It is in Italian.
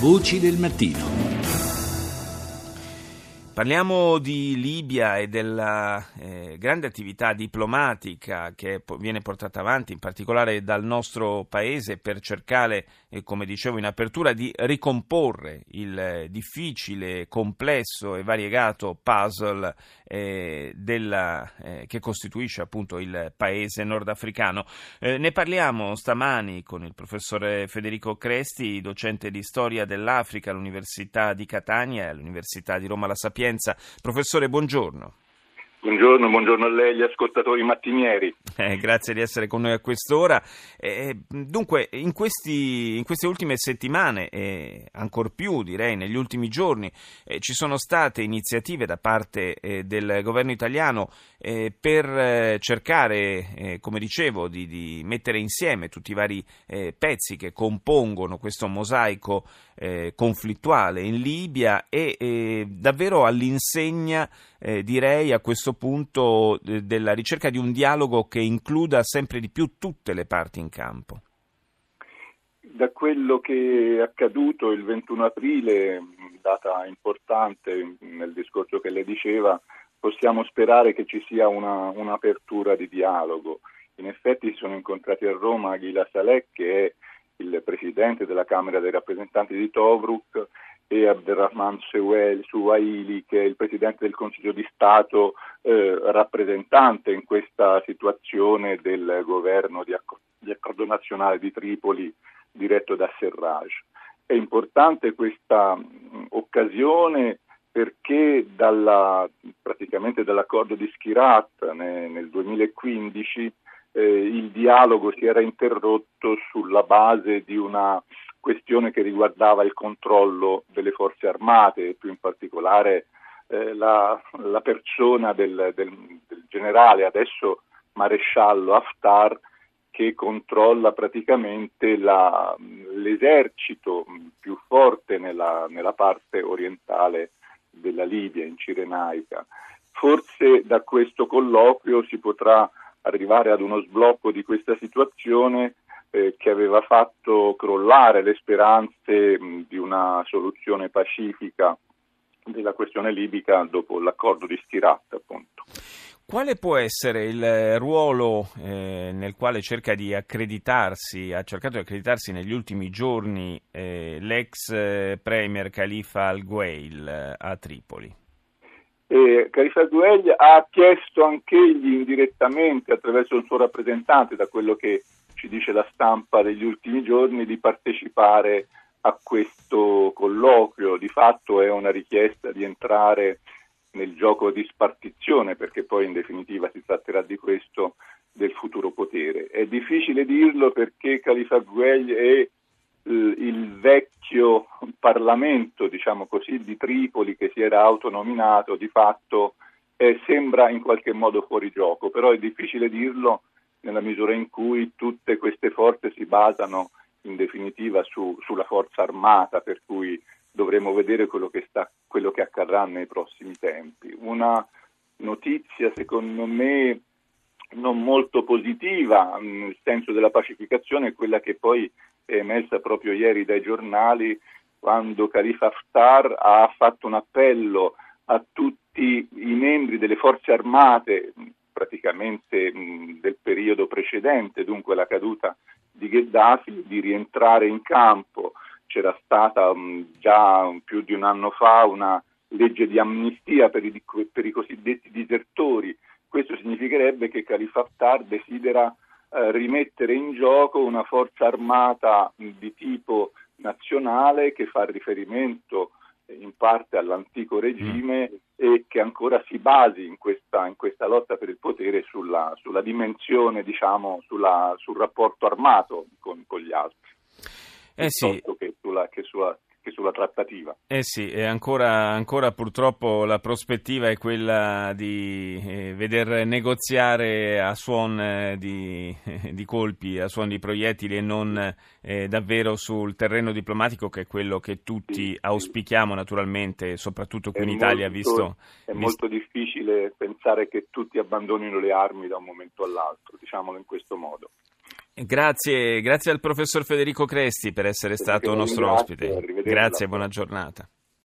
Voci del mattino. Parliamo di Libia e della eh, grande attività diplomatica che viene portata avanti, in particolare dal nostro paese, per cercare, eh, come dicevo in apertura, di ricomporre il eh, difficile, complesso e variegato puzzle eh, della, eh, che costituisce appunto il paese nordafricano. Eh, ne parliamo stamani con il professore Federico Cresti, docente di storia dell'Africa all'Università di Catania e all'Università di Roma La Sapienza Sapienza. Professore, buongiorno. Buongiorno, buongiorno, a lei, gli ascoltatori mattinieri. Eh, grazie di essere con noi a quest'ora. Eh, dunque, in, questi, in, queste ultime settimane, e ancor più direi negli ultimi giorni, eh, ci sono state iniziative da parte eh, del governo italiano eh, per eh, cercare, come dicevo, di, di, mettere insieme tutti i vari pezzi che compongono questo mosaico conflittuale in Libia e davvero all'insegna, direi a questo punto, della ricerca di un dialogo che includa sempre di più tutte le parti in campo? Da quello che è accaduto il 21 aprile, data importante nel discorso che lei diceva, possiamo sperare che ci sia una, un'apertura di dialogo. In effetti si sono incontrati a Roma Ghila Saleh, che è il presidente della Camera dei rappresentanti di Tobruk, e Abderrahman Suwaili, che è il Presidente del Consiglio di Stato eh, rappresentante in questa situazione del governo di, acc- di, accordo nazionale di Tripoli diretto da Serraj. È importante questa mh, occasione perché dalla, praticamente dall'accordo di Schirat ne, nel 2015 eh, il dialogo si era interrotto sulla base di una questione che riguardava il controllo delle forze armate più in particolare eh, la, la, persona del, del, del, generale, adesso maresciallo Haftar, che controlla praticamente la, l'esercito più forte nella, nella, parte orientale della Libia, in Cirenaica. Forse da questo colloquio si potrà arrivare ad uno sblocco di questa situazione eh, che aveva fatto crollare le speranze mh, di una soluzione pacifica della questione libica dopo l'accordo di Stirat, appunto. Quale può essere il ruolo eh, nel quale cerca di accreditarsi, ha cercato di accreditarsi negli ultimi giorni eh, l'ex eh, premier Khalifa al-Gweil eh, a Tripoli? Eh, Khalifa al-Gweil ha chiesto anch'egli indirettamente attraverso il suo rappresentante, da quello che ci dice la stampa degli ultimi giorni, di partecipare a questo colloquio. Di fatto è una richiesta di entrare nel gioco di spartizione, perché poi in definitiva si tratterà di questo del futuro potere. È difficile dirlo perché Khalifa Guegli è eh, il vecchio Parlamento, diciamo così, di Tripoli che si era autonominato, di fatto eh, sembra in qualche modo fuori gioco, però è difficile dirlo nella misura in cui tutte queste forze si basano in definitiva su, sulla forza armata, per cui dovremo vedere quello che, sta, quello che accadrà nei prossimi tempi. Una notizia secondo me non molto positiva nel senso della pacificazione è quella che poi è emersa proprio ieri dai giornali quando Khalifa Haftar ha fatto un appello a tutti i membri delle forze armate praticamente del periodo precedente, dunque la caduta di Gheddafi, di rientrare in campo. C'era stata già più di un anno fa una legge di amnistia per i, per i cosiddetti disertori. Questo significherebbe che Khalifa Haftar desidera eh, rimettere in gioco una forza armata di tipo nazionale che fa riferimento in parte all'antico regime mm. e che ancora si basi in questa, in questa lotta per il potere sulla, sulla dimensione, diciamo, sulla, sul rapporto armato con, con gli altri. Eh sì. che, sulla, che sulla, che sulla trattativa. Eh sì, e ancora, ancora, purtroppo la prospettiva è quella di eh, veder negoziare a suon eh, di, eh, di, colpi, a suon di proiettili e non eh, davvero sul terreno diplomatico che è quello che tutti sì, auspichiamo naturalmente, soprattutto qui è in Italia. Molto, visto, è visto... molto difficile pensare che tutti abbandonino le armi da un momento all'altro, diciamolo in questo modo. Grazie, grazie al professor Federico Cresti per essere stato nostro ospite. Grazie, buona giornata.